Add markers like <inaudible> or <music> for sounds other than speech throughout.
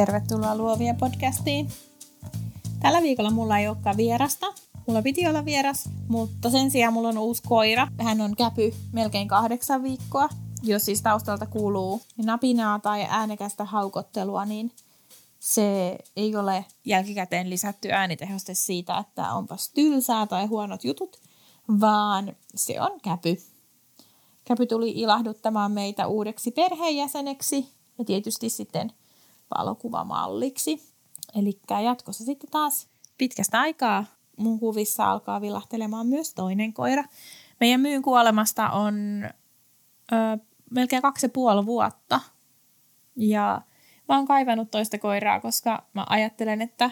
Tervetuloa Luovia podcastiin. Tällä viikolla mulla ei olekaan vierasta. Mulla piti olla vieras, mutta sen sijaan mulla on uusi koira. Hän on käpy melkein kahdeksan viikkoa. Jos siis taustalta kuuluu napinaa tai äänekästä haukottelua, niin se ei ole jälkikäteen lisätty äänitehoste siitä, että onpas tylsää tai huonot jutut, vaan se on käpy. Käpy tuli ilahduttamaan meitä uudeksi perheenjäseneksi ja tietysti sitten valokuvamalliksi. Eli jatkossa sitten taas pitkästä aikaa mun kuvissa alkaa vilahtelemaan myös toinen koira. Meidän myyn kuolemasta on ö, melkein kaksi ja puoli vuotta. Ja mä oon kaivannut toista koiraa, koska mä ajattelen, että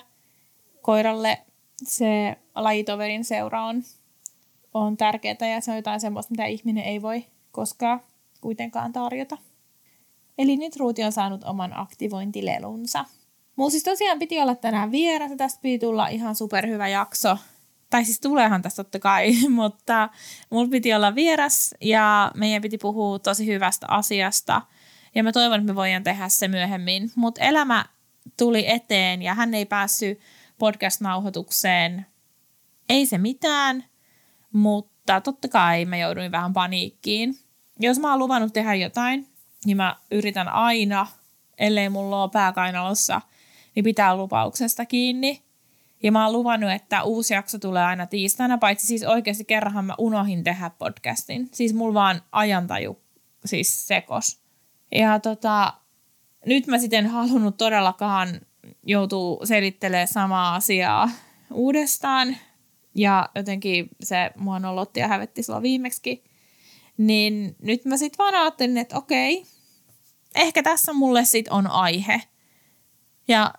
koiralle se lajitoverin seura on, on tärkeää ja se on jotain semmoista, mitä ihminen ei voi koskaan kuitenkaan tarjota. Eli nyt Ruuti on saanut oman aktivointilelunsa. Mulla siis tosiaan piti olla tänään vieras, tästä piti tulla ihan superhyvä jakso. Tai siis tuleehan tästä totta kai, <laughs> mutta mulla piti olla vieras ja meidän piti puhua tosi hyvästä asiasta. Ja mä toivon, että me voidaan tehdä se myöhemmin. Mutta elämä tuli eteen ja hän ei päässyt podcast-nauhoitukseen. Ei se mitään, mutta totta kai mä jouduin vähän paniikkiin. Jos mä oon luvannut tehdä jotain, niin mä yritän aina, ellei mulla ole pääkainalossa, niin pitää lupauksesta kiinni. Ja mä oon luvannut, että uusi jakso tulee aina tiistaina, paitsi siis oikeasti kerranhan mä unohin tehdä podcastin. Siis mulla vaan ajantaju siis sekos. Ja tota, nyt mä sitten en halunnut todellakaan joutuu selittelemään samaa asiaa uudestaan. Ja jotenkin se mua nolotti ja hävetti silloin viimeksi. Niin nyt mä sitten vaan ajattelin, että okei, ehkä tässä mulle sitten on aihe. Ja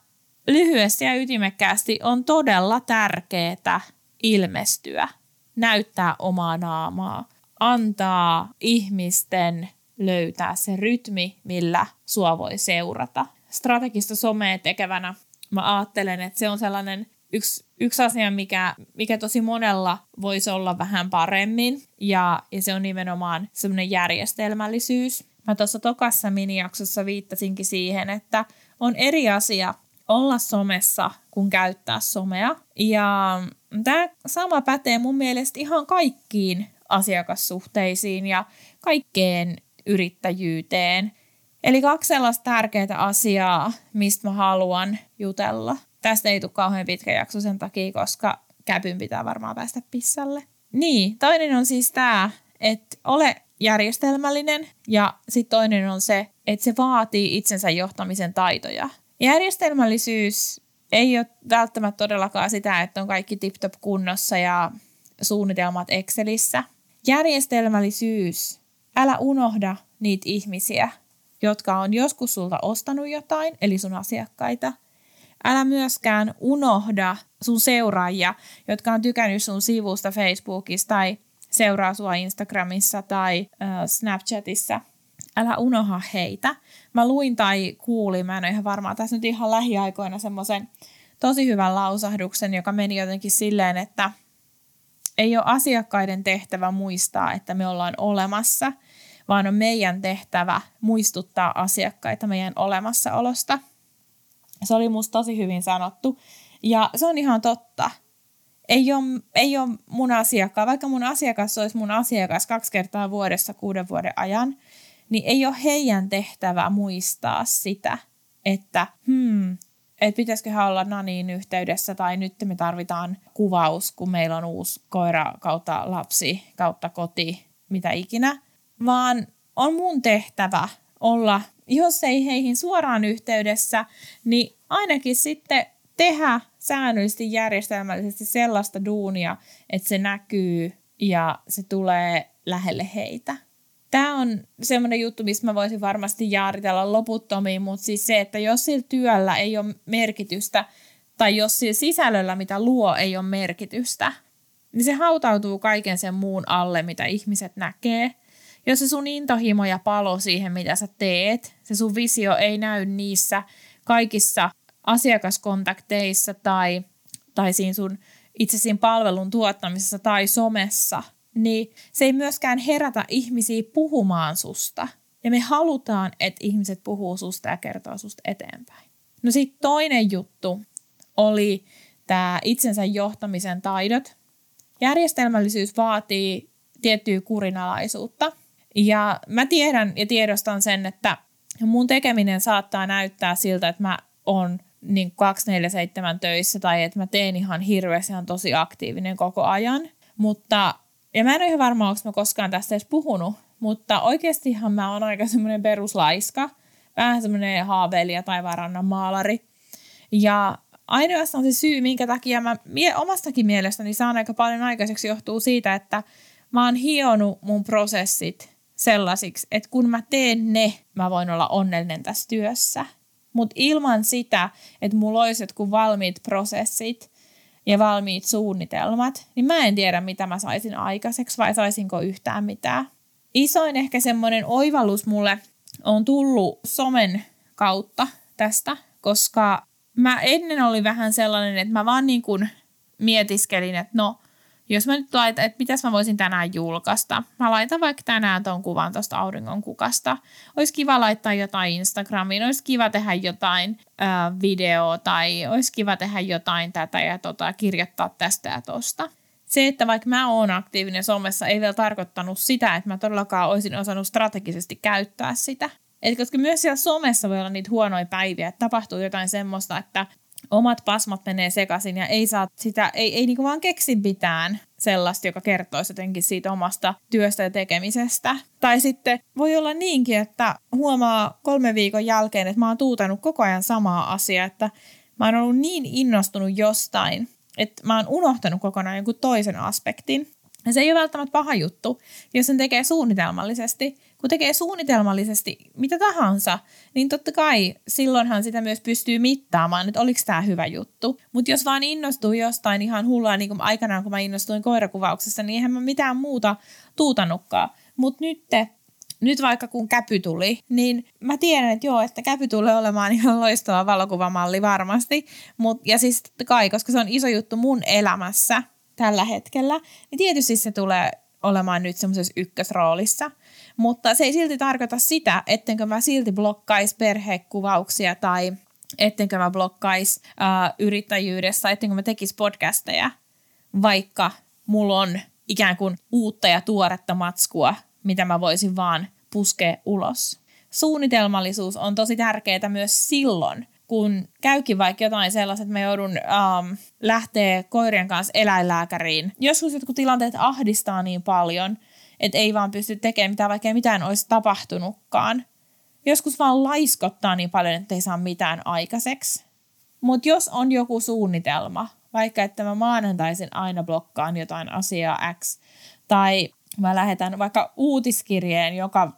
lyhyesti ja ytimekkäästi on todella tärkeää ilmestyä, näyttää omaa naamaa, antaa ihmisten löytää se rytmi, millä sua voi seurata. Strategista somea tekevänä mä ajattelen, että se on sellainen yksi, yksi asia, mikä, mikä tosi monella voisi olla vähän paremmin, ja, ja se on nimenomaan semmoinen järjestelmällisyys. Mä tuossa tokassa minijaksossa viittasinkin siihen, että on eri asia olla somessa kuin käyttää somea. Ja tämä sama pätee mun mielestä ihan kaikkiin asiakassuhteisiin ja kaikkeen yrittäjyyteen. Eli kaksi sellaista tärkeää asiaa, mistä mä haluan jutella. Tästä ei tule kauhean pitkä jakso sen takia, koska käpyn pitää varmaan päästä pissalle. Niin, toinen on siis tämä, että ole järjestelmällinen ja sitten toinen on se, että se vaatii itsensä johtamisen taitoja. Järjestelmällisyys ei ole välttämättä todellakaan sitä, että on kaikki tip-top kunnossa ja suunnitelmat Excelissä. Järjestelmällisyys, älä unohda niitä ihmisiä, jotka on joskus sulta ostanut jotain, eli sun asiakkaita – Älä myöskään unohda sun seuraajia, jotka on tykännyt sun sivusta Facebookissa tai seuraa sua Instagramissa tai äh, Snapchatissa. Älä unoha heitä. Mä luin tai kuulin, mä en ole ihan varma, tässä nyt ihan lähiaikoina semmoisen tosi hyvän lausahduksen, joka meni jotenkin silleen, että ei ole asiakkaiden tehtävä muistaa, että me ollaan olemassa, vaan on meidän tehtävä muistuttaa asiakkaita meidän olemassaolosta – se oli musta tosi hyvin sanottu. Ja se on ihan totta. Ei ole, ei ole mun asiakkaan, vaikka mun asiakas olisi mun asiakas kaksi kertaa vuodessa kuuden vuoden ajan, niin ei ole heidän tehtävä muistaa sitä, että hmm, että pitäisiköhän olla Naniin yhteydessä tai nyt me tarvitaan kuvaus, kun meillä on uusi koira kautta lapsi kautta koti, mitä ikinä, vaan on mun tehtävä olla jos ei heihin suoraan yhteydessä, niin ainakin sitten tehdä säännöllisesti järjestelmällisesti sellaista duunia, että se näkyy ja se tulee lähelle heitä. Tämä on semmoinen juttu, mistä mä voisin varmasti jaaritella loputtomiin, mutta siis se, että jos sillä työllä ei ole merkitystä, tai jos sillä sisällöllä, mitä luo, ei ole merkitystä, niin se hautautuu kaiken sen muun alle, mitä ihmiset näkee. Jos se sun intohimo ja palo siihen, mitä sä teet, se sun visio ei näy niissä kaikissa asiakaskontakteissa tai, tai siinä sun itse siinä palvelun tuottamisessa tai somessa, niin se ei myöskään herätä ihmisiä puhumaan susta. Ja me halutaan, että ihmiset puhuu susta ja kertoo susta eteenpäin. No sitten toinen juttu oli tämä itsensä johtamisen taidot. Järjestelmällisyys vaatii tiettyä kurinalaisuutta. Ja mä tiedän ja tiedostan sen, että mun tekeminen saattaa näyttää siltä, että mä oon niin 247 töissä tai että mä teen ihan hirveästi, ihan tosi aktiivinen koko ajan. Mutta, ja mä en ole ihan varma, onko mä koskaan tästä edes puhunut, mutta oikeastihan mä oon aika semmoinen peruslaiska, vähän semmoinen haaveilija tai varannan maalari. Ja ainoastaan se syy, minkä takia mä mie- omastakin mielestäni saan aika paljon aikaiseksi, johtuu siitä, että mä oon hionut mun prosessit sellaisiksi, että kun mä teen ne, mä voin olla onnellinen tässä työssä. Mutta ilman sitä, että mulla olisi jotkut valmiit prosessit ja valmiit suunnitelmat, niin mä en tiedä, mitä mä saisin aikaiseksi vai saisinko yhtään mitään. Isoin ehkä semmoinen oivallus mulle on tullut somen kautta tästä, koska mä ennen oli vähän sellainen, että mä vaan niin kuin mietiskelin, että no, jos mä nyt laitan, että mitäs mä voisin tänään julkaista. Mä laitan vaikka tänään ton kuvan tuosta auringon kukasta. Olisi kiva laittaa jotain Instagramiin, olisi kiva tehdä jotain äh, videoa tai olisi kiva tehdä jotain tätä ja tota, kirjoittaa tästä ja tosta. Se, että vaikka mä oon aktiivinen somessa, ei vielä tarkoittanut sitä, että mä todellakaan olisin osannut strategisesti käyttää sitä. Et koska myös siellä somessa voi olla niitä huonoja päiviä, että tapahtuu jotain semmoista, että omat pasmat menee sekaisin ja ei saa sitä, ei, ei niinku vaan keksi mitään sellaista, joka kertoisi jotenkin siitä omasta työstä ja tekemisestä. Tai sitten voi olla niinkin, että huomaa kolme viikon jälkeen, että mä oon tuutanut koko ajan samaa asiaa, että mä oon ollut niin innostunut jostain, että mä oon unohtanut kokonaan jonkun toisen aspektin. Ja se ei ole välttämättä paha juttu, jos sen tekee suunnitelmallisesti. Kun tekee suunnitelmallisesti mitä tahansa, niin totta kai silloinhan sitä myös pystyy mittaamaan, että oliko tämä hyvä juttu. Mutta jos vaan innostuu jostain ihan hullua, niin kuin aikanaan kun mä innostuin koirakuvauksessa, niin eihän mä mitään muuta tuutannutkaan. Mutta nyt nyt vaikka kun käpy tuli, niin mä tiedän, että joo, että käpy tulee olemaan ihan loistava valokuvamalli varmasti. Mut, ja siis kai, koska se on iso juttu mun elämässä, tällä hetkellä, niin tietysti se tulee olemaan nyt semmoisessa ykkösroolissa. Mutta se ei silti tarkoita sitä, ettenkö mä silti blokkaisi perhekuvauksia tai ettenkö mä blokkaisi äh, yrittäjyydessä, ettenkö mä tekisi podcasteja, vaikka mulla on ikään kuin uutta ja tuoretta matskua, mitä mä voisin vaan puskea ulos. Suunnitelmallisuus on tosi tärkeää myös silloin, kun käykin vaikka jotain sellaista, että mä joudun um, lähteä koirien kanssa eläinlääkäriin. Joskus jotkut tilanteet ahdistaa niin paljon, että ei vaan pysty tekemään mitään, vaikka ei mitään olisi tapahtunutkaan. Joskus vaan laiskottaa niin paljon, että ei saa mitään aikaiseksi. Mutta jos on joku suunnitelma, vaikka että mä maanantaisin aina blokkaan jotain asiaa X, tai mä lähetän vaikka uutiskirjeen joka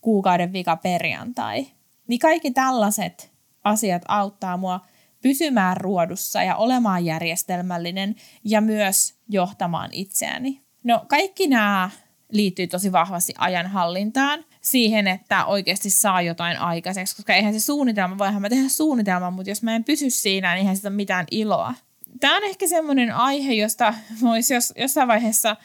kuukauden vika perjantai, niin kaikki tällaiset asiat auttaa mua pysymään ruodussa ja olemaan järjestelmällinen ja myös johtamaan itseäni. No kaikki nämä liittyy tosi vahvasti ajanhallintaan, siihen, että oikeasti saa jotain aikaiseksi, koska eihän se suunnitelma, voihan mä tehdä suunnitelman, mutta jos mä en pysy siinä, niin eihän sitä ole mitään iloa. Tämä on ehkä semmoinen aihe, josta voisi jos, jossain vaiheessa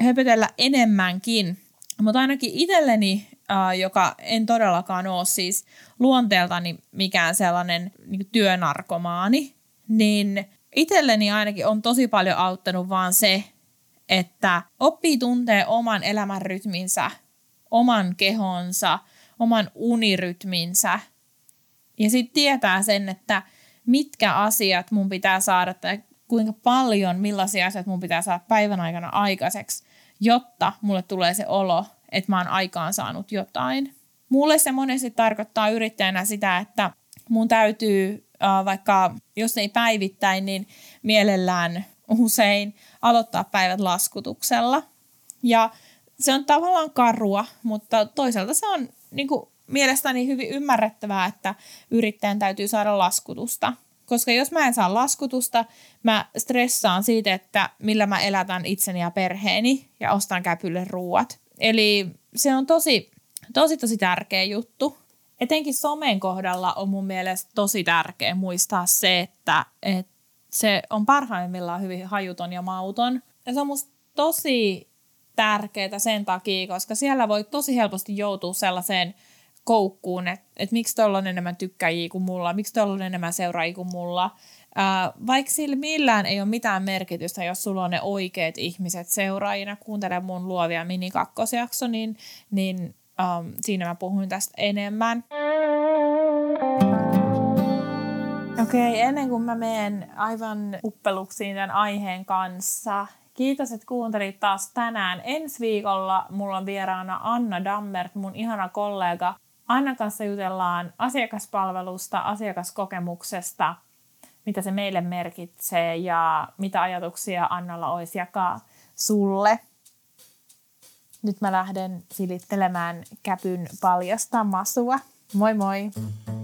höpötellä enemmänkin, mutta ainakin itselleni äh, joka en todellakaan ole siis luonteeltani mikään sellainen niin työnarkomaani, niin itselleni ainakin on tosi paljon auttanut vaan se, että oppii tuntee oman elämän rytminsä, oman kehonsa, oman unirytminsä. Ja sitten tietää sen, että mitkä asiat mun pitää saada tai kuinka paljon, millaisia asioita mun pitää saada päivän aikana aikaiseksi, jotta mulle tulee se olo, että mä oon aikaan saanut jotain. Mulle se monesti tarkoittaa yrittäjänä sitä, että mun täytyy äh, vaikka, jos ei päivittäin, niin mielellään usein aloittaa päivät laskutuksella. Ja se on tavallaan karua, mutta toisaalta se on niin kuin, mielestäni hyvin ymmärrettävää, että yrittäjän täytyy saada laskutusta. Koska jos mä en saa laskutusta, mä stressaan siitä, että millä mä elätän itseni ja perheeni ja ostan käpylle ruuat. Eli se on tosi, tosi, tosi tärkeä juttu. Etenkin somen kohdalla on mun mielestä tosi tärkeä muistaa se, että, että se on parhaimmillaan hyvin hajuton ja mauton. Ja se on musta tosi tärkeää sen takia, koska siellä voi tosi helposti joutua sellaiseen koukkuun, että, että miksi tuolla on enemmän tykkäjiä kuin mulla, miksi tuolla on enemmän seuraajia kuin mulla. Ää, vaikka sillä millään ei ole mitään merkitystä, jos sulla on ne oikeat ihmiset seuraajina, kuuntele mun luovia minikakkosjakso, niin, niin um, siinä mä puhuin tästä enemmän. Okei, okay, ennen kuin mä menen aivan uppeluksiin tämän aiheen kanssa, Kiitos, että kuuntelit taas tänään. Ensi viikolla mulla on vieraana Anna Dammert, mun ihana kollega. Anna kanssa jutellaan asiakaspalvelusta, asiakaskokemuksesta, mitä se meille merkitsee ja mitä ajatuksia Annalla olisi jakaa sulle. Nyt mä lähden silittelemään käpyn paljasta masua. Moi moi! Mm.